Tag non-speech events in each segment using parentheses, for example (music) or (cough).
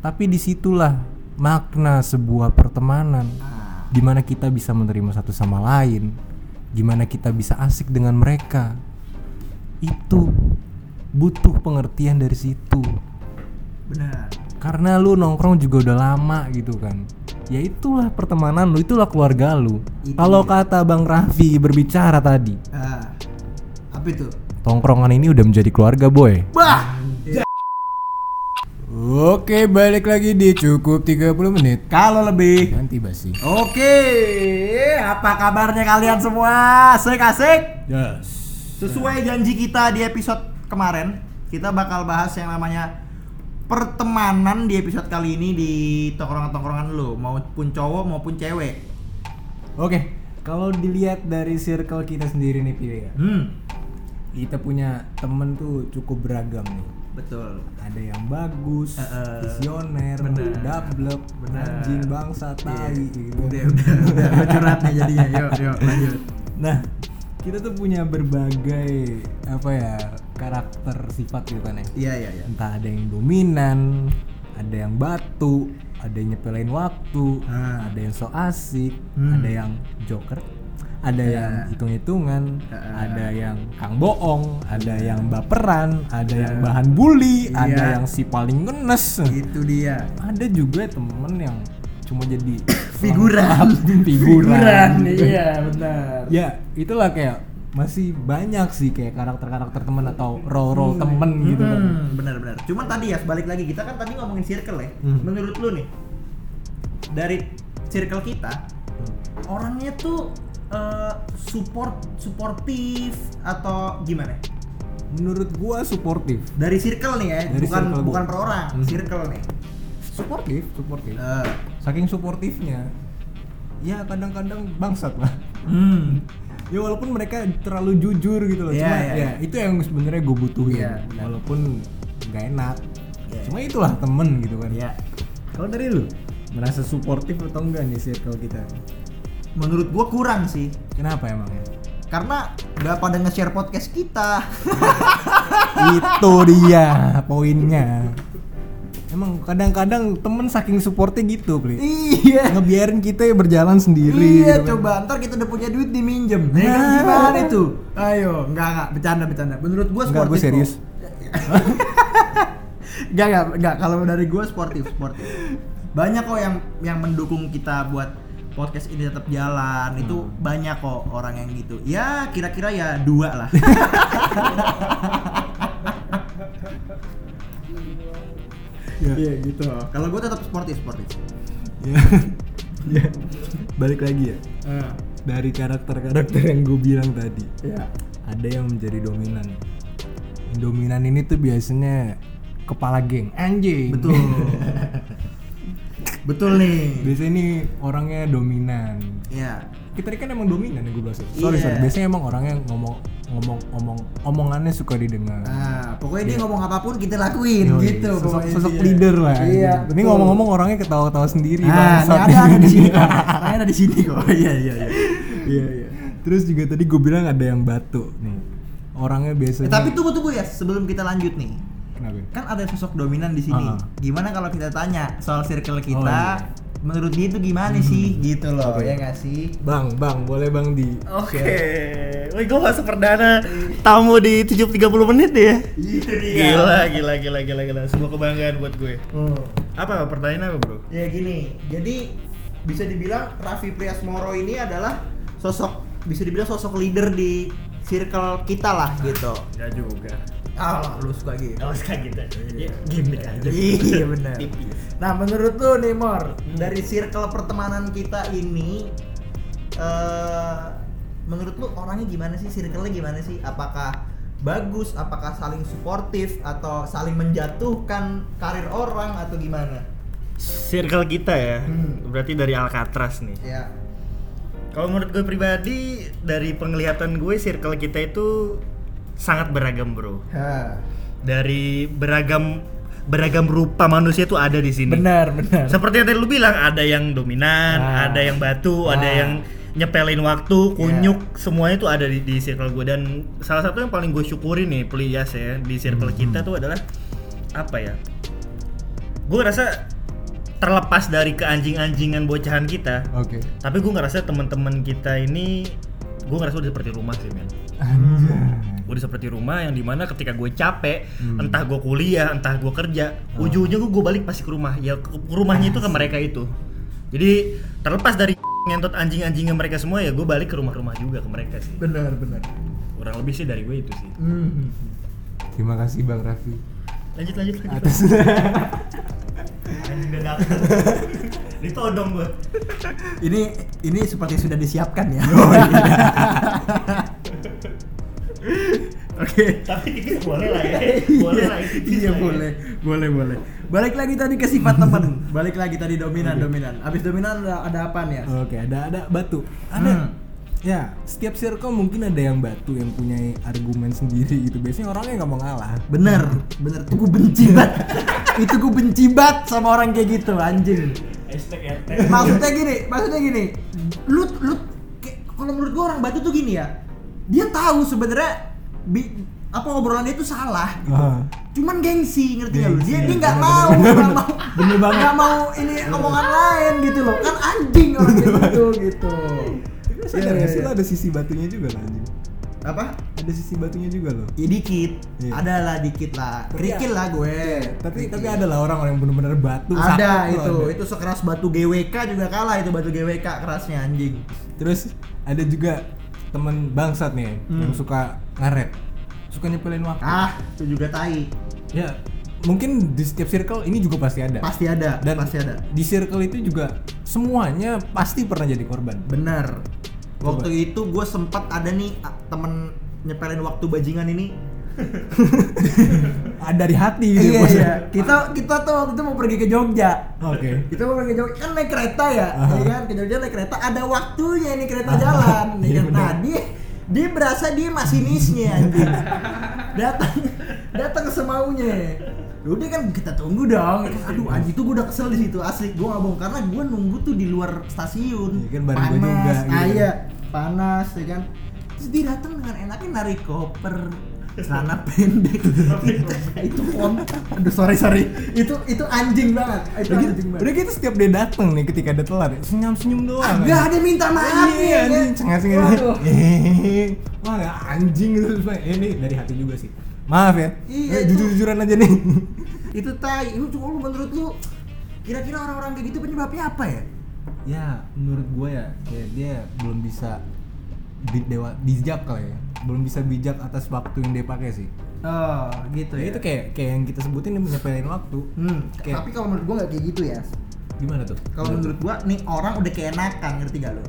Tapi di situlah makna sebuah pertemanan. Di mana kita bisa menerima satu sama lain Gimana kita bisa asik dengan mereka Itu butuh pengertian dari situ Benar. Karena lu nongkrong juga udah lama gitu kan Ya itulah pertemanan lu, itulah keluarga lu Kalau kata Bang Raffi berbicara tadi Ah. Apa itu? Tongkrongan ini udah menjadi keluarga boy Bah. Oke balik lagi di cukup 30 menit Kalau lebih. Nanti basi Oke, apa kabarnya kalian semua? Asik-asik? Yes Sesuai janji kita di episode kemarin, kita bakal bahas yang namanya pertemanan di episode kali ini di tongkrongan-tongkrongan lu, maupun cowok maupun cewek. Oke kalau dilihat dari circle kita sendiri nih Pilih ya Hmm, Kita punya temen tuh cukup beragam nih betul. ada yang bagus, Eh, eh. visioner, Bener. dablek, Bener. anjing, bangsa, tai gitu. Udah, udah, udah, udah curhat nih jadinya. Yuk, yuk, (laughs) lanjut. Nah, kita tuh punya berbagai apa ya karakter sifat gitu kan ya. Iya, iya, iya. Entah ada yang dominan, ada yang batu, ada yang nyepelin waktu, Ah. ada yang so asik, Hmm. ada yang joker, ada Ya. yang hitung-hitungan, Ah. ada yang kang bohong, ada yang baperan, ada Ya. yang bahan bully, ada Iya. yang si paling ngenes. Itu dia. Ada juga temen yang cuma jadi (coughs) (laughs) Figuran. figuran. iya, benar. ya itulah kayak masih banyak sih kayak karakter-karakter temen atau role-role temen gitu kan. Hmm, benar-benar. Cuman tadi ya sebalik lagi kita kan tadi ngomongin circle ya. Hmm. Menurut lu nih dari circle kita orangnya tuh eh, support suportif atau gimana? Menurut gua suportif. Dari circle nih ya, Dari bukan circle gua. bukan per orang, Hmm. circle nih. Suportif, suportif. Eh, Saking suportifnya, ya kadang-kadang bangsat lah. hmm. Ya walaupun mereka terlalu jujur gitu loh. Iya, Cuma iya, ya iya. itu yang sebenarnya gue butuhin. Iya, benar. walaupun nggak enak. Iya. Cuma itulah temen gitu kan. Ya, Kalau dari lu merasa suportif atau enggak nih circle kita? Menurut gua kurang sih. Kenapa emangnya? Karena udah pada nge-share podcast kita. (laughs) itu dia poinnya emang kadang-kadang temen saking supportnya gitu Pli iya. ngebiarin kita ya berjalan sendiri Iya, gitu kan. coba ntar kita udah punya duit diminjem. Nah, kan Nah. gimana itu? Ayo, enggak enggak bercanda bercanda. Menurut gua Enggak, sportif. gua serius. (laughs) Enggak enggak enggak kalau dari gua sportif, sportif. Banyak kok yang yang mendukung kita buat podcast ini tetap jalan. Itu Hmm. banyak kok orang yang gitu. Ya, kira-kira ya dua lah. (laughs) ya. Iya gitu. Kalau gua tetap sportif, sportif. ya. (laughs) Ya. balik lagi ya Eh, dari karakter-karakter yang gue bilang tadi ya. ada yang menjadi dominan dominan ini tuh biasanya kepala geng anjing Betul. (laughs) Betul nih. biasanya ini orangnya dominan Ya. kita ini kan emang dominan ya gue bahas sorry Iya. sorry biasanya emang orangnya ngomong ngomong ngomong omongannya suka didengar Nah, pokoknya dia ngomong apa pun kita lakuin Yoi, gitu. sosok, sosok dia. leader lah Iya. gitu. ini ngomong-ngomong orangnya ketawa-ketawa sendiri ini ada ada di sini (laughs) kok. Ada di sini kok. (laughs) Iya iya iya. Iya iya. terus juga tadi gue bilang ada yang batu nih orangnya Eh, biasanya tapi tunggu tunggu ya sebelum kita lanjut nih. Kenapa Kan ada sosok dominan di sini. Ah. Gimana kalau kita tanya soal circle kita? Oh, iya. Menurut dia itu gimana sih? Gitu loh, Oke. ya nggak sih? bang bang boleh bang di Oke, Wih gue masuk perdana tamu di 7 30 menit ya. Itu Gila, gila, gila, gila, gila. Sebuah kebanggaan buat gue. Hmm. Apa pertanyaan apa bro? Ya gini, jadi bisa dibilang Raffi Priasmoro ini adalah sosok bisa dibilang sosok leader di circle kita lah gitu. Gak juga. Ah, lu suka gitu. Gak usah gitu. Ya, gimmick aja. Iya benar. Nah menurut lu nih Mor, dari circle pertemanan kita ini, eh menurut lu orangnya gimana sih? Circle-nya gimana sih? Apakah bagus? Apakah saling suportif atau saling menjatuhkan karir orang atau gimana? Circle kita ya, Hmm. berarti dari Alcatraz nih. Ya. Kalau menurut gue pribadi, dari penglihatan gue, circle kita itu sangat beragam bro. Ha. Dari beragam beragam rupa manusia tuh ada di sini. Benar benar. Seperti yang tadi lu bilang, ada yang dominan, Ah. ada yang batu, ada Ah. yang nyepelin waktu, kunyuk, semuanya itu ada di, di circle gue dan salah satu yang paling gue syukuri nih Plias ya di circle kita tuh adalah apa ya? gue ngerasa terlepas dari keanjing-anjingan bocahan kita Oke. tapi gue ngerasa teman-teman kita ini gue ngerasa udah seperti rumah sih men Anjay. Udah seperti rumah yang di mana ketika gue capek Hmm. entah gue kuliah entah gue kerja ujung-ujungnya gue gue balik pasti ke rumah. Ya ke rumahnya itu ke mereka itu. Jadi terlepas dari (laughs) ngentot anjing-anjingnya mereka semua ya gue balik ke rumah-rumah juga ke mereka sih. Benar benar. Kurang lebih sih dari gue itu sih. Hmm. Terima kasih Bang Raffi. Lanjut lanjut lanjut. Atas. Anjing dadakan ditodong gue ini ini seperti sudah disiapkan ya (laughs) oke. Tapi tipis boleh lah ya. (laughs) Boleh lah iya lah ya. boleh. Boleh boleh. Balik lagi tadi ke sifat (laughs) teman balik lagi tadi dominan dominan. Abis dominan ada, ada apa nih ya? Oke, ada ada batu. Ada. Hmm. Ya, setiap circle mungkin ada yang batu yang punya argumen sendiri gitu. Biasanya orangnya nggak mau ngalah. bener bener. Tuh gue benci banget. (laughs) Itu gue benci banget sama orang kayak gitu anjing. RT maksudnya gini maksudnya gini. Lu lu kalau menurut gua orang batu tuh gini ya dia tahu sebenarnya bi- apa obrolan dia tuh salah Ah. cuman gengsi ngerti nggak lu dia dia nggak bener, mau nggak mau (laughs) Bener banget. nggak mau ini omongan lain gitu loh kan anjing orang gitu gitu Tapi sadar Iya, nggak sih iya. lo ada sisi batunya juga loh anjing. apa Ada sisi batunya juga loh. ya dikit Iya. ada lah dikit lah kerikil ya- lah gue Tapi Kerikil. tapi ada lah orang-orang yang bener-bener batu. ada itu loh, ada. itu sekeras batu GWK juga kalah itu batu GWK kerasnya anjing Terus ada juga temen bangsat nih Hmm. yang suka ngaret. Suka nyepelin waktu. ah itu juga tai Ya, mungkin di setiap circle ini juga pasti ada. pasti ada Dan pasti ada di circle itu juga semuanya pasti pernah jadi korban. benar waktu itu gue sempat ada nih temen nyepelin waktu bajingan ini (laughs) dari hati gitu iya iya. Kita kita tuh waktu itu mau pergi ke Jogja. Oke. kita mau pergi ke Jogja. Kan naik kereta ya ya kan? Ke Jogja naik kereta. Ada waktunya ini kereta jalan. (laughs) Iya, ya kan? benar. nah dia dia berasa dia masinisnya anjing. (laughs) Datang datang semaunya. Udah kan kita tunggu dong. Aduh anjing tuh gue udah kesel di situ. Asli gue nggak bohong karena gue nunggu tuh di luar stasiun. Iya kan, bareng gua juga, gitu ah, kan. iya. Panas ya kan? Terus dia datang dengan enaknya narik koper celana pendek itu, itu font aduh sorry sorry itu itu anjing banget itu Udah gitu, anjing banget udah gitu setiap dia datang nih ketika ada telat ya, senyum-senyum doang. Enggak ada minta maaf Iya, ya, anjing, kan? cengas-cengas. Waduh. Hehehe. (laughs) Wah, nggak anjing gitu. Eh, Ini dari hati juga sih. Maaf ya. Iya, Eh, itu. Jujur-jujuran aja nih. (laughs) itu tai lu cuma lu menurut lu kira-kira orang-orang kayak gitu penyebabnya apa ya ya, menurut gue ya, kayak dia belum bisa bi- dewa bijak lah ya. Belum bisa bijak atas waktu yang dia pakai sih. oh gitu Ya, itu kayak kayak yang kita sebutin nih nyepelin waktu. hmm, Kayak- tapi kalau menurut gua nggak kayak gitu ya Gimana tuh? kalau menurut gua nih orang udah keenakan ngerti gak lo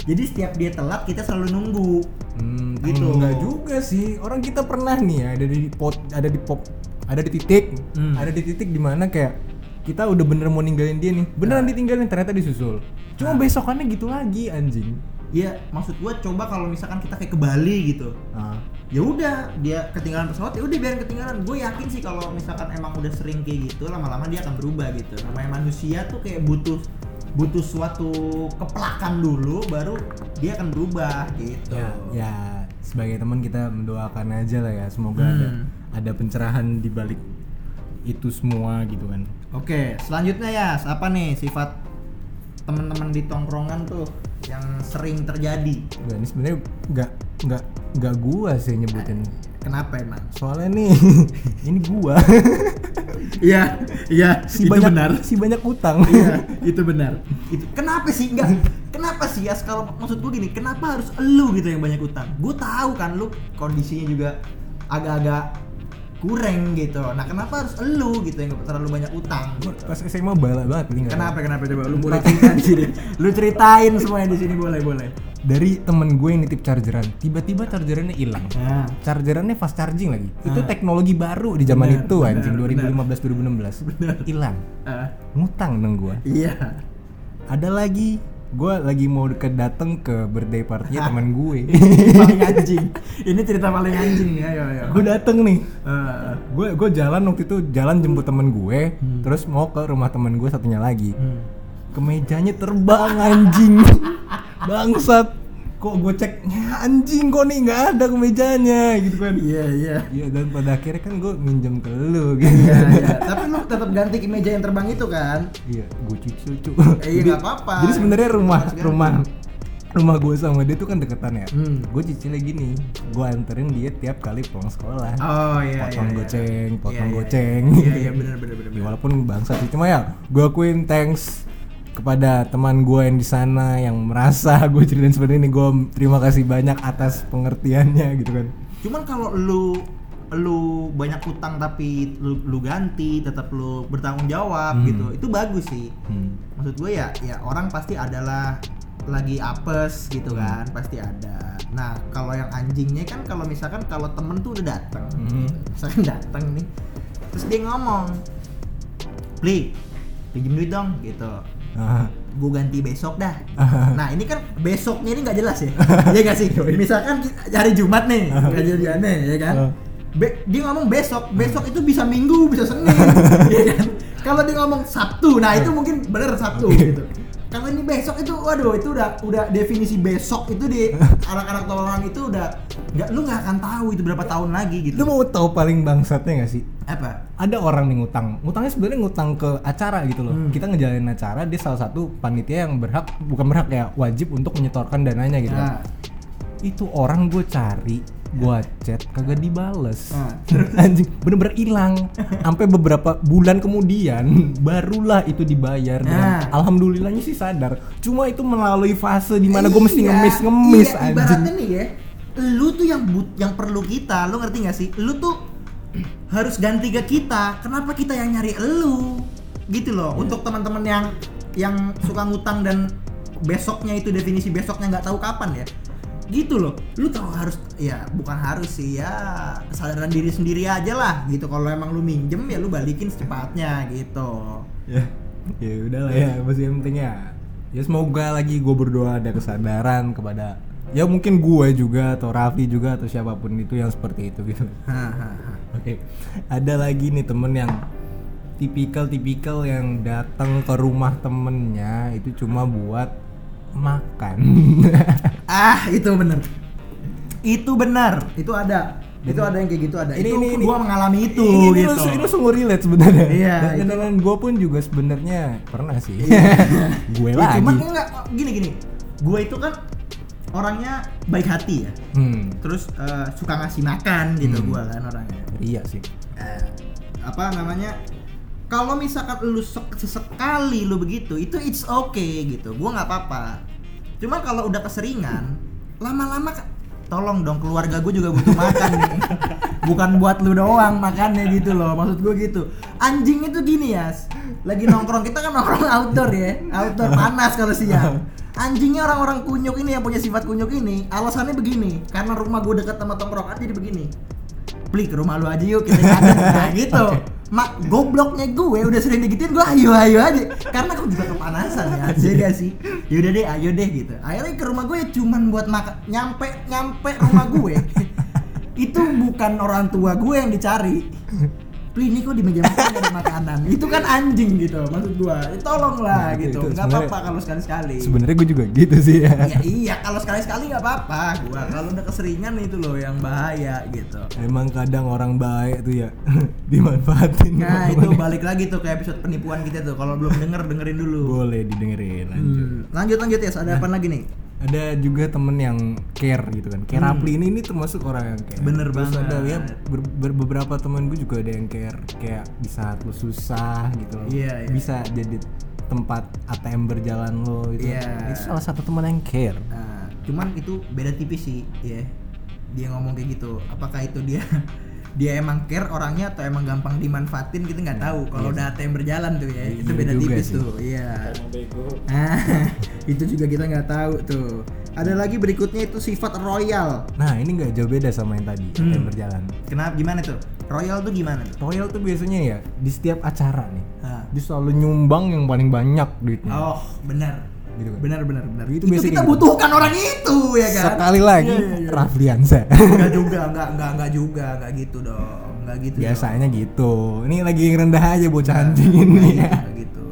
jadi setiap dia telat kita selalu nunggu Hmm, Gitu. Enggak juga sih. Orang kita pernah nih ya, ada di pot, ada di pop, ada di titik, Hmm. ada di titik di mana kayak kita udah bener mau ninggalin dia nih, beneran Nah. ditinggalin ternyata disusul. Cuma Nah. besokannya gitu lagi anjing. Iya, maksud gua coba kalau misalkan kita kayak ke Bali gitu. Ah, Ya udah, dia ketinggalan pesawat ya udah biarin ketinggalan. Gue yakin sih kalau misalkan emang udah sering kayak gitu, lama-lama dia akan berubah gitu. Namanya manusia tuh kayak butuh butuh suatu keplakan dulu baru dia akan berubah gitu. ya, ya sebagai teman kita mendoakan aja lah ya, semoga ada Hmm. ada pencerahan di balik itu semua gitu kan. Oke, selanjutnya ya, apa nih sifat teman-teman di tongkrongan tuh yang sering terjadi? Nah, ini sebenarnya nggak nggak nggak gua sih nyebutin. Kenapa emang? Soalnya nih (laughs) ini gua (laughs) Iya, iya, si banyak si banyak utang. Iya, (laughs) itu benar. Itu kenapa sih enggak? Kenapa sih ya kalau maksud gue gini, kenapa harus elu gitu yang banyak utang? Gue tahu kan lu kondisinya juga agak-agak kurang gitu. Nah, kenapa harus elu gitu yang terlalu banyak utang? Gitu. Pas SMA bala banget nggak Kenapa kenapa coba lu boleh ceritain sini. Lu ceritain semuanya di sini boleh boleh. Dari temen gue yang nitip chargeran, tiba-tiba chargerannya hilang. Nah, Chargerannya fast charging lagi. Itu Ah. teknologi baru di zaman Benar, itu anjing benar. 2015 2016. Hilang. ah, Ngutang dong gua. iya. Ada lagi gue lagi mau ke dateng ke birthday party temen gue. (laughs) paling anjing. (laughs) Ini cerita paling anjing ya, ayo ayo. gue dateng nih. Gue gue jalan waktu itu jalan jemput temen gue, Hmm. terus mau ke rumah temen gue satunya lagi. hmm. Kemejanya terbang anjing. (laughs) Bangsat. Kok gue cek "Ya, anjing kok nih nggak ada kemejanya gitu kan Iya iya. iya dan pada akhirnya kan gue minjem ke lu gitu Iya iya. Tapi lu tetap ganti ke meja yang terbang itu kan? iya gue cicil cu Eh, iya, nggak apa-apa. jadi sebenarnya rumah rumah rumah gue sama dia tuh kan deketan ya Hmm. gue cicilnya gini gue anterin dia tiap kali pulang sekolah Oh iya. potong iya, iya. goceng potong Iya, iya, goceng Iya iya benar benar benar. Ya, walaupun bangsa sih cuma ya gue akuin thanks kepada teman gue yang di sana yang merasa (laughs) gue ceritain seperti ini gue terima kasih banyak atas pengertiannya gitu kan Cuman kalau lu lu banyak utang tapi lu, lu ganti tetap lu bertanggung jawab Hmm. gitu itu bagus sih hmm. maksud gue ya ya orang pasti adalah lagi apes gitu Hmm. kan pasti ada nah kalau yang anjingnya kan kalau misalkan kalau temen tuh udah datang Hmm. gitu. misalkan datang nih terus dia ngomong Pli pinjem duit dong gitu Ah, gue ganti besok dah. Ah. Nah ini kan besoknya ini nggak jelas ya, (laughs) Iya gak sih? Misalkan ki- hari Jumat nih, kejadiannya ya kan? Ah. Be- dia ngomong besok, besok itu bisa Minggu, bisa Senin, (laughs) ya kan? Kalau dia ngomong Sabtu, nah itu mungkin bener Sabtu gitu. Kalau ini besok itu, waduh itu udah udah definisi besok itu di (laughs) anak-anak tolongan itu udah nggak lu nggak akan tahu itu berapa tahun lagi gitu. lu mau tahu paling bangsatnya gak sih apa? ada orang nih ngutang ngutangnya sebenarnya ngutang ke acara gitu loh Hmm. kita ngejalanin acara dia salah satu panitia yang berhak bukan berhak ya wajib untuk menyetorkan dananya gitu Nah, kan itu orang gue cari gue chat kagak dibales (laughs) Nah. anjing bener-bener hilang sampai beberapa bulan kemudian barulah itu dibayar dengan Nah. alhamdulillahnya sih sadar cuma itu melalui fase di mana gue mesti Iya, ngemis ngemis iya, anjing Ibaratnya nih ya, lu tuh yang but, yang perlu kita, lu ngerti gak sih? Lu tuh harus ganti ke kita. Kenapa kita yang nyari lu? Gitu loh. Iya. Untuk teman-teman yang yang suka ngutang dan besoknya itu definisi besoknya nggak tahu kapan ya. Gitu loh. Lu tahu harus ya bukan harus sih ya kesadaran diri sendiri aja lah gitu. Kalau emang lu minjem ya lu balikin secepatnya gitu. ya ya udahlah ya masih yang penting ya ya semoga lagi gue berdoa ada kesadaran kepada ya mungkin gue juga atau Raffi juga atau siapa pun itu yang seperti itu gitu oke ada lagi nih temen yang tipikal-tipikal yang datang ke rumah temennya itu cuma buat makan (laughs) Ah, itu bener. Itu benar. Itu ada. Itu ada yang kayak gitu ada. Ini- itu ini- ini- gua mengalami itu ini, ini, gitu. lu- ini sungguh relate sebenarnya Iya, dan, dan, gue pun juga sebenarnya pernah sih Iya. (laughs) gue Ya, lagi cuman enggak gini gini. Gua itu kan orangnya baik hati ya. hmm, Terus eh, suka ngasih makan gitu Hmm. gua kan orangnya. iya sih Eh, apa namanya? Kalau misalkan lu sek- sesekali lu begitu, itu it's okay gitu. Gua nggak apa-apa. Cuma kalau udah keseringan, lama-lama tolong dong keluarga gue juga butuh makan nih. (laughs) Bukan buat lu doang makannya gitu loh. Maksud gue gitu. Anjing itu gini ya. Lagi nongkrong kita kan nongkrong (laughs) outdoor ya. Outdoor panas kalau siang. Anjingnya orang-orang kunyuk ini yang punya sifat kunyuk ini, alasannya begini. Karena rumah gue deket sama tongkrongan jadi begini. Ke rumah lu aja yuk kita jalan nah gitu (laughs) mak gobloknya gue udah sering digituin gue ayo ayo aja. Karena aku juga kepanasan ya. (laughs) Aja gak sih? Yaudah deh ayo deh gitu. Akhirnya ke rumah gue cuman buat makan nyampe nyampe rumah gue. (laughs) Itu bukan orang tua gue yang dicari Pli ini kok di meja makan ada makanan itu kan anjing gitu maksud gue ya, tolonglah Nah, itu- gitu itu nggak apa-apa kalau sekali sekali sebenarnya gue juga gitu sih ya ya iya kalau sekali sekali nggak apa-apa gua kalau udah keseringan itu loh yang bahaya gitu Emang kadang orang baik tuh ya (laughs) dimanfaatin. Nah itu balik lagi tuh ke episode penipuan kita tuh. Kalau belum denger dengerin dulu. boleh didengerin lanjut. Hmm. Lanjut lanjut ya. Ada apa lagi nih? Ada juga temen yang care gitu kan. Care Hmm. Ini ini termasuk orang yang care. Bener Terus banget. ada ya ber- ber- beberapa temen gue juga ada yang care kayak di saat lu susah gitu loh. Iya, iya. Bisa jadi tempat ATM berjalan lo itu. Iya. Itu salah satu teman yang care. Nah, cuman itu beda tipis sih, ya. Dia ngomong kayak gitu. Apakah itu dia dia emang care orangnya atau emang gampang dimanfaatin kita nggak tahu. Kalau udah ATM berjalan tuh ya, itu Iya beda juga tipis sih. tuh. Iya. Nah, (laughs) itu juga kita nggak tahu tuh. Ada lagi berikutnya itu sifat royal. Nah ini nggak jauh beda sama yang tadi Hmm. ATM berjalan. Kenapa gimana tuh? Royal tuh gimana tuh? Royal tuh biasanya ya di setiap acara nih Ah. dia selalu nyumbang yang paling banyak duitnya. Oh, benar. Gitu kan. Benar benar benar. Itu Itu, biasa kita gitu. butuhkan orang itu ya kan. Sekali lagi Iya, iya, iya. Rafliansa. Enggak juga, enggak enggak enggak juga, enggak gitu dong. Enggak gitu. Biasanya gitu. Ini lagi yang rendah aja bocah dong. anjing ini. Enggak ya. gitu.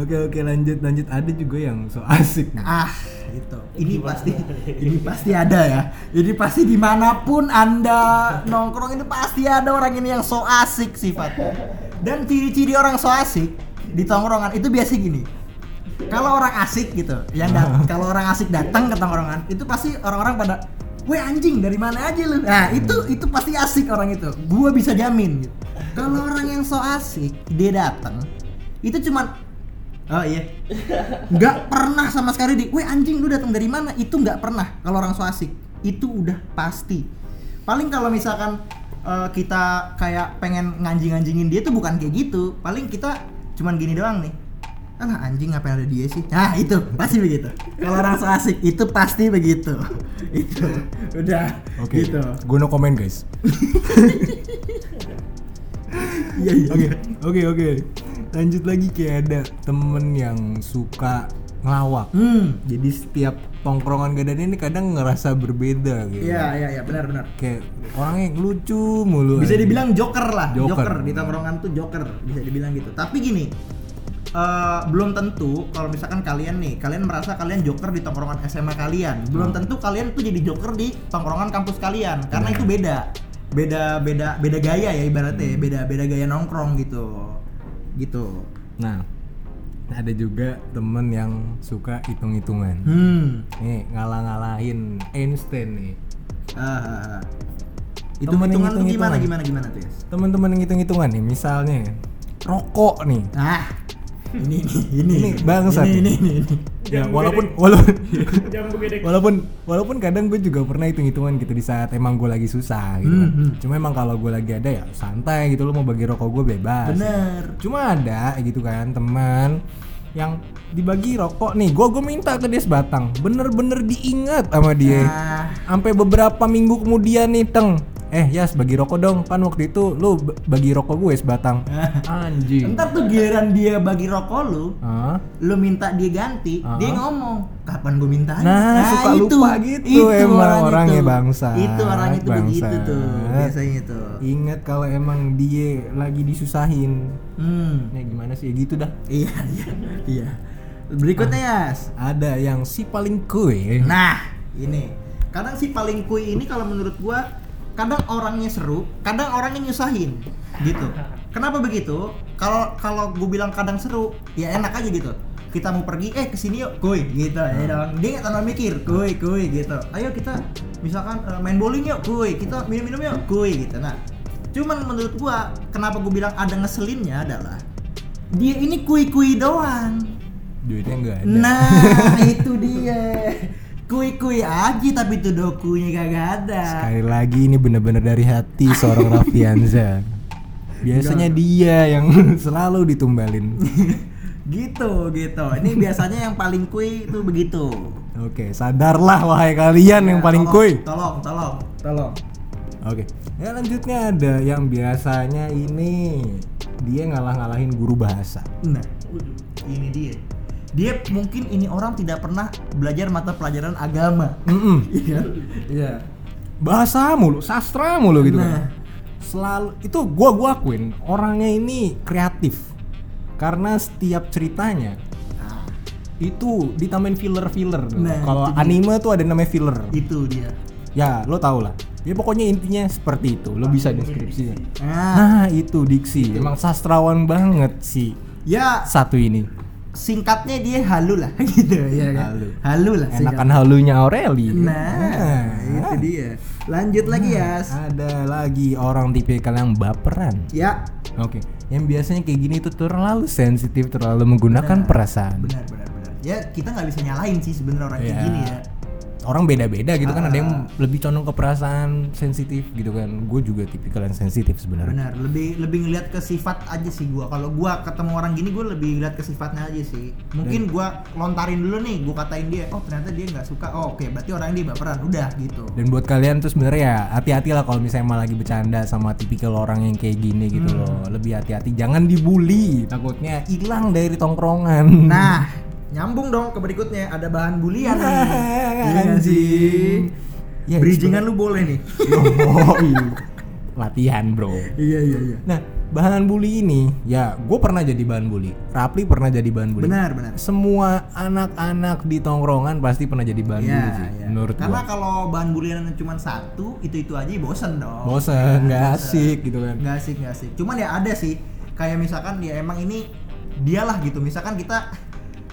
Oke oke lanjut lanjut ada juga yang so asik. nih. Ah, itu. Ini pasti ini pasti ada ya. Ini pasti di mana pun anda nongkrong itu pasti ada orang ini yang so asik sifatnya. Dan ciri-ciri orang so asik di tongkrongan itu biasa gini. Kalau orang asik gitu, yang dat- (laughs) kalau orang asik datang ke tongkrongan, itu pasti orang-orang pada Weh anjing dari mana aja lu? Nah itu itu pasti asik orang itu. Gua bisa jamin. Gitu. Kalau orang yang so asik dia datang, itu cuman Oh iya. (laughs) Nggak pernah sama sekali di, weh anjing lu datang dari mana? Itu nggak pernah kalau orang so asik. Itu udah pasti. Paling kalau misalkan eh, kita kayak pengen nganjing-nganjingin dia tuh bukan kayak gitu. Paling kita cuman gini doang nih. Alah anjing ngapain ada dia sih? Nah itu pasti begitu. Kalau orang so asik itu pasti begitu. (laughs) itu udah Oke. gitu. Gue no comment guys. (laughs) Iya iya. Oke, oke, oke. Lanjut lagi kayak ada temen yang suka ngelawak. Hmm. Jadi setiap tongkrongan gadan ini kadang ngerasa berbeda gitu. Iya iya iya benar benar. Kayak orangnya lucu mulu. bisa aja. dibilang joker lah Joker. joker, di tongkrongan tuh joker bisa dibilang gitu tapi gini eh, belum tentu kalau misalkan kalian nih kalian merasa kalian joker di tongkrongan SMA kalian belum tentu kalian tuh jadi joker di tongkrongan kampus kalian karena itu beda beda beda beda gaya ya ibaratnya ya. beda beda gaya nongkrong gitu gitu Nah, ada juga temen yang suka hitung-hitungan. hmm Nih, ngalah-ngalahin Einstein nih. Ah, ah, ah. itu Temen yang hitungan tuh gimana hitung-hitungan. gimana gimana tuh ya Temen-temen yang hitung-hitungan nih, misalnya rokok nih. ah ini ini ini Ini bangsat. ini ini, ini, ini. Ya, walaupun walaupun (laughs) walaupun walaupun kadang gue juga pernah hitung-hitungan gitu di saat emang gue lagi susah gitu kan. Hmm, hmm. Cuma emang kalau gue lagi ada ya santai gitu lo mau bagi rokok gue bebas. bener Cuma ada gitu kan teman yang dibagi rokok nih, gue gue minta ke dia sebatang, bener-bener diingat sama dia. Ah. Sampai beberapa minggu kemudian nih teng, eh Yas bagi rokok dong, kan waktu itu lu bagi rokok gue sebatang. (laughs) Anjing. Ntar tuh giliran dia bagi rokok lu, Hah? lu minta dia ganti, Ah. dia ngomong, kapan gue minta? Nah, suka lupa gitu emang orangnya bangsa. Itu orang itu begitu Bangsat. tuh, biasanya tuh. Ingat kalau emang dia lagi disusahin. Hmm, Ya gimana sih ya gitu dah. iya iya iya. Berikutnya Yas. Ada yang si paling kue. Nah, ini. Kadang si paling kui ini kalau menurut gua kadang orangnya seru, kadang orangnya nyusahin. Gitu. Kenapa begitu? Kalau kalau gue bilang kadang seru, ya enak aja gitu. Kita mau pergi, eh ke sini yuk, kuy, gitu ya dong. Dia nggak tanpa mikir, kuy, kuy, gitu. Ayo kita misalkan eh, main bowling yuk, kuy. Kita minum-minum yuk, kuy, gitu. Nah, cuman menurut gua, kenapa gue bilang ada ngeselinnya adalah dia ini kui-kui doang. Duitnya enggak ada. Nah, (laughs) itu dia. Kui-kui aja tapi tuh dokunya kagak ada. Sekali lagi ini bener-bener dari hati seorang (laughs) Raffianza. Biasanya dia yang (laughs) selalu ditumbalin. (laughs) gitu, gitu. Ini biasanya yang paling kui itu begitu. Oke, sadarlah wahai kalian yang Ya, paling tolong, kuy. Tolong, tolong, tolong. Oke. Ya lanjutnya ada yang biasanya ini dia ngalah-ngalahin guru bahasa. Nah, ini dia. Dia mungkin ini orang tidak pernah belajar mata pelajaran agama. Mm-mm. (laughs) Iya. Iya. Bahasa mulu, sastra mulu gitu kan. Nah. Selalu itu gua gua akuin orangnya ini kreatif. Karena setiap ceritanya itu ditambahin filler-filler. Nah, Kalau dia. anime tuh ada namanya filler. Itu dia. Ya, lo tau lah. Ya pokoknya intinya seperti itu. Lo bisa deskripsinya. Nah, Nah, itu diksi. Emang sastrawan banget sih ya satu ini. Singkatnya dia halu lah (laughs) gitu ya kan. Halu. Halu lah singkat- Enakan halunya Aureli. Nah, itu dia. Lanjut lagi ya. Ada lagi orang tipikal yang baperan. Ya, Oke, yang biasanya kayak gini tuh terlalu sensitif, terlalu menggunakan Benar. perasaan. benar benar benar. Ya kita nggak bisa nyalain sih sebenarnya orang kayak Iya. gini ya. Orang beda-beda gitu kan, ada yang Ah. lebih condong ke perasaan sensitif gitu kan. Gue juga tipikal yang sensitif sebenarnya. Benar, lebih lebih ngelihat ke sifat aja sih gua. Kalau gua ketemu orang gini gua lebih ngeliat ke sifatnya aja sih. Mungkin gua lontarin dulu nih, gua katain dia, oh ternyata dia nggak suka. Oh, oke, berarti orang ini baperan. Udah gitu. Dan buat kalian tuh sebenarnya ya hati-hati lah kalau misalnya emang lagi bercanda sama tipikal orang yang kayak gini gitu Hmm. loh. Lebih hati-hati, jangan dibully. Takutnya hilang dari tongkrongan. Nah, (laughs) nyambung dong ke berikutnya ada bahan bulian nih. Iya nggak anjing. sih? Ya, Bridgingan lu boleh nih. (laughs) Yoi. Latihan bro. iya iya iya. Nah, bahan bully ini ya gue pernah jadi bahan bully Rapli pernah jadi bahan bully Benar, benar. semua anak-anak di tongkrongan pasti pernah jadi bahan Iya, bully sih iya. menurut Karena kalau bahan bulian cuma satu, itu-itu aja bosen dong. bosen nggak asik gitu kan Nggak asik, nggak asik. Cuman ya ada sih, kayak misalkan ya emang ini dialah gitu. Misalkan kita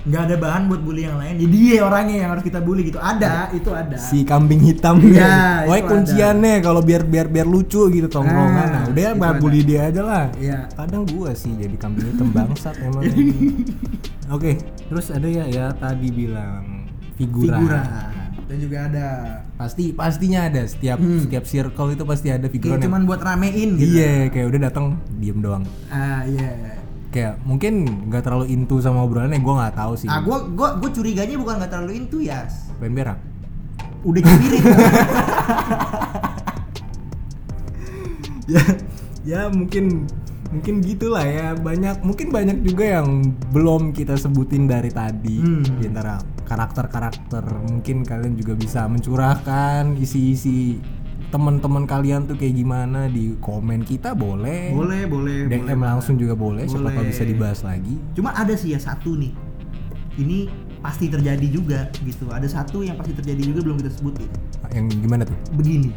nggak ada bahan buat bully yang lain, jadi dia orangnya yang harus kita bully gitu. Ada, itu ada. si kambing hitam Iya, Wah itu kunciannya kalau biar biar biar lucu gitu tongkrongan. Nah, Ah, udah ya itu bah, ada. bully dia aja lah. Iya. Kadang gua sih jadi kambing hitam bangsat emang. (laughs) Oke, terus ada ya ya tadi bilang figura. Figura. Dan juga ada. Pasti pastinya ada setiap Hmm. setiap circle itu pasti ada figuran Kayak cuman buat ramein gitu. Iya, kayak udah datang diem doang. Ah, iya. Kayak mungkin nggak terlalu into sama obrolannya, gua nggak tahu sih. Ah, gua gua gua curiganya bukan nggak terlalu into ya. Pengen berak. Udah kiri. (laughs) ya ya mungkin mungkin gitulah ya banyak mungkin banyak juga yang belum kita sebutin dari tadi Hmm. di antara karakter-karakter mungkin kalian juga bisa mencurahkan isi-isi teman-teman kalian tuh kayak gimana di komen kita boleh boleh, boleh. DM boleh. langsung juga boleh, siapa tahu Boleh. bisa dibahas lagi Cuma ada sih ya satu nih. Ini pasti terjadi juga gitu. Ada satu yang pasti terjadi juga belum kita sebutin. yang gimana tuh Begini.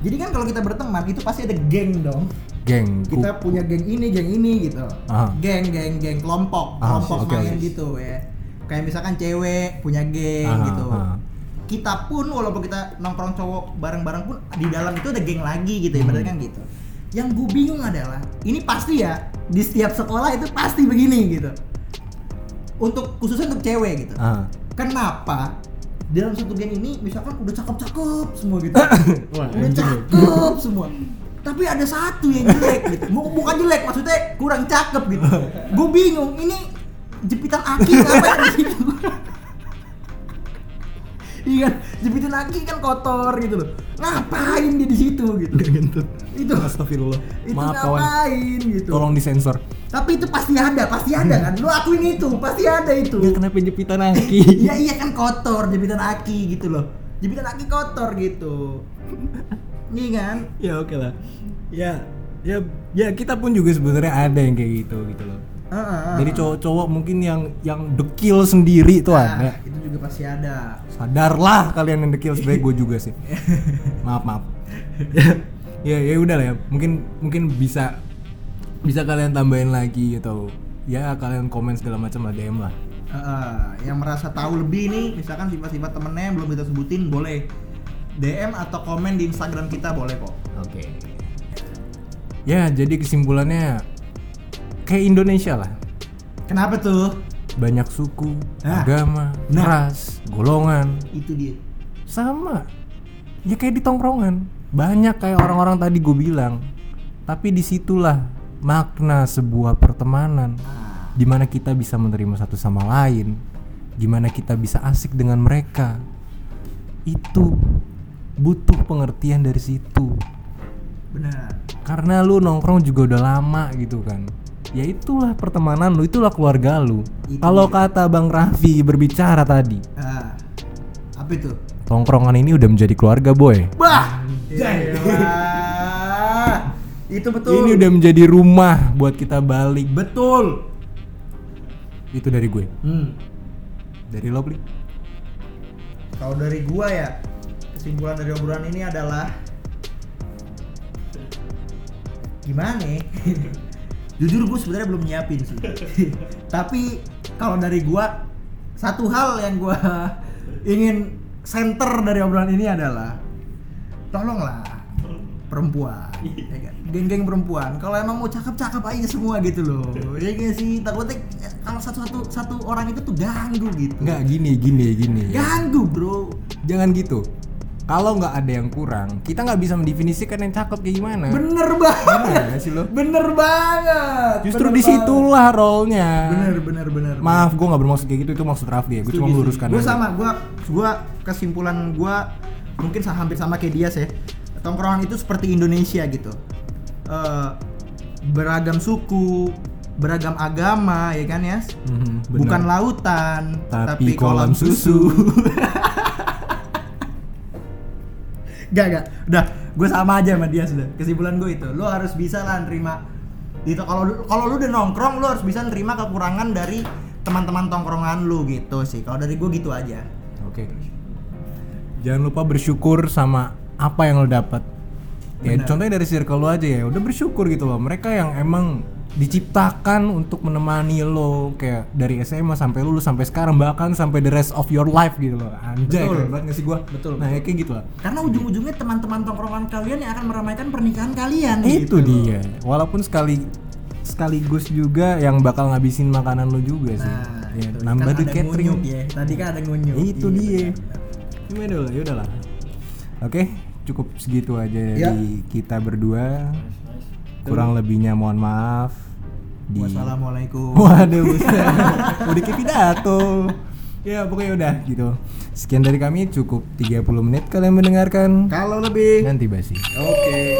Jadi kan kalau kita berteman itu pasti ada geng dong. geng Kita punya geng ini, geng ini gitu. Aha. Geng, geng, geng kelompok, Ah, kelompok oke, main oke. gitu ya. Kayak misalkan cewek punya geng Aha, gitu. aha. Kita pun walaupun kita nongkrong cowok bareng-bareng pun di dalam itu ada geng lagi gitu ya, Hmm. kan gitu. Yang gue bingung adalah ini pasti ya di setiap sekolah itu pasti begini gitu. Untuk khususnya untuk cewek gitu. Ah. Kenapa dalam satu geng ini misalkan udah cakep-cakep semua gitu. (laughs) Wah, udah cakep semua. Tapi ada satu yang jelek gitu. Bu- Bukan jelek maksudnya kurang cakep gitu. Gue bingung ini jepitan aki ngapain di situ? (laughs) Iya, kan? jepitan kan kotor gitu loh. Ngapain dia di situ gitu? Itu Astagfirullah itu maaf kawan ngapain gitu. tolong disensor Tapi itu pasti ada, pasti ada kan. Lu akuin itu, pasti ada itu. ya kenapa jepitan aki (laughs) Iya iya kan kotor jepitan aki gitu loh. Jepitan aki kotor gitu. Iya kan? ya oke lah ya ya ya kita pun juga sebenarnya ada yang kayak gitu gitu loh Dari cowok-cowok mungkin yang yang dekil sendiri tuh Nah, ada. itu juga pasti ada. sadarlah kalian yang dekil sebenarnya gue juga sih. (laughs) Maaf maaf. Ya ya udah lah ya. Mungkin mungkin bisa bisa kalian tambahin lagi atau ya kalian komen segala macam lah DM lah. Heeh, yang merasa tahu lebih nih, misalkan sifat-sifat temennya yang belum kita sebutin boleh. DM atau komen di Instagram kita boleh kok. oke. Ya jadi kesimpulannya kayak Indonesia lah. Kenapa tuh? banyak suku Nah. agama Nah. ras golongan. Itu dia. sama. Ya kayak di tongkrongan. Banyak kayak orang-orang tadi gue bilang. Tapi di situlah makna sebuah pertemanan. Ah, di mana kita bisa menerima satu sama lain. Gimana kita bisa asik dengan mereka. Itu butuh pengertian dari situ. Benar. karena lu nongkrong juga udah lama gitu kan ya itulah pertemanan lu itulah keluarga lu Itu kalau kata bang Raffi berbicara tadi Ah, apa itu? tongkrongan ini udah menjadi keluarga boy Bah! Itu betul. Ini udah menjadi rumah buat kita balik. betul. Itu dari gue. Hmm. Dari lo? Kalau dari gua ya, kesimpulan dari obrolan ini adalah gimana? (laughs) Jujur gue sebenarnya belum nyiapin sih. (laughs) Tapi kalau dari gua satu hal yang gua ingin center dari obrolan ini adalah tolonglah perempuan ya kan? geng-geng perempuan kalau emang mau cakep-cakep aja semua gitu loh (laughs) ya gak sih takutnya eh, kalau satu-satu satu orang itu tuh ganggu gitu Enggak gini, gini, gini. ganggu bro Jangan gitu. Kalau nggak ada yang kurang, kita nggak bisa mendefinisikan yang cakep kayak gimana. bener banget Bener sih lo? bener banget Justru Bener di situlah role-nya. banget. bener bener bener Maaf, gue nggak bermaksud kayak gitu. Itu maksud Raffi ya. Gue cuma meluruskan. gue sama gue gue kesimpulan gue mungkin hampir sama kayak dia sih tongkrongan itu seperti Indonesia gitu Eh, beragam suku beragam agama ya kan ya Mhm, bener. bukan lautan Tapi kolam susu. (laughs) gak gak udah gue sama aja sama dia sudah kesimpulan gue itu lo harus bisa lah nerima Gitu kalau kalau lu udah nongkrong lu harus bisa nerima kekurangan dari teman-teman tongkrongan lu gitu sih. Kalau dari gue gitu aja. Oke. Jangan lupa bersyukur sama apa yang lo dapat. Ya contohnya dari circle lo aja ya, udah bersyukur gitu loh. Mereka yang emang diciptakan untuk menemani lo kayak dari SMA sampai lulus sampai sekarang bahkan sampai the rest of your life gitu loh. Anjay, Betul. keren banget gak sih gua? Betul, Nah, ya kayak gitu lah. Karena ujung-ujungnya teman-teman tongkrongan kalian yang akan meramaikan pernikahan kalian. Itu gitu. dia. Walaupun sekali sekaligus juga yang bakal ngabisin makanan lo juga sih. Nah, ya, itu. nambah Kan catering. ngunyuk ya. Tadi kan ada ngunyuk. Itu Iya, dia. Gimana lah, ya udahlah. Oke, cukup segitu aja Ya. dari kita berdua. Kurang lebihnya mohon maaf. Di... Wassalamualaikum. Waduh, (laughs) udah kayak pidato. Ya pokoknya udah gitu. Sekian dari kami cukup 30 menit kalian mendengarkan. Kalau lebih Nanti basi. Oke.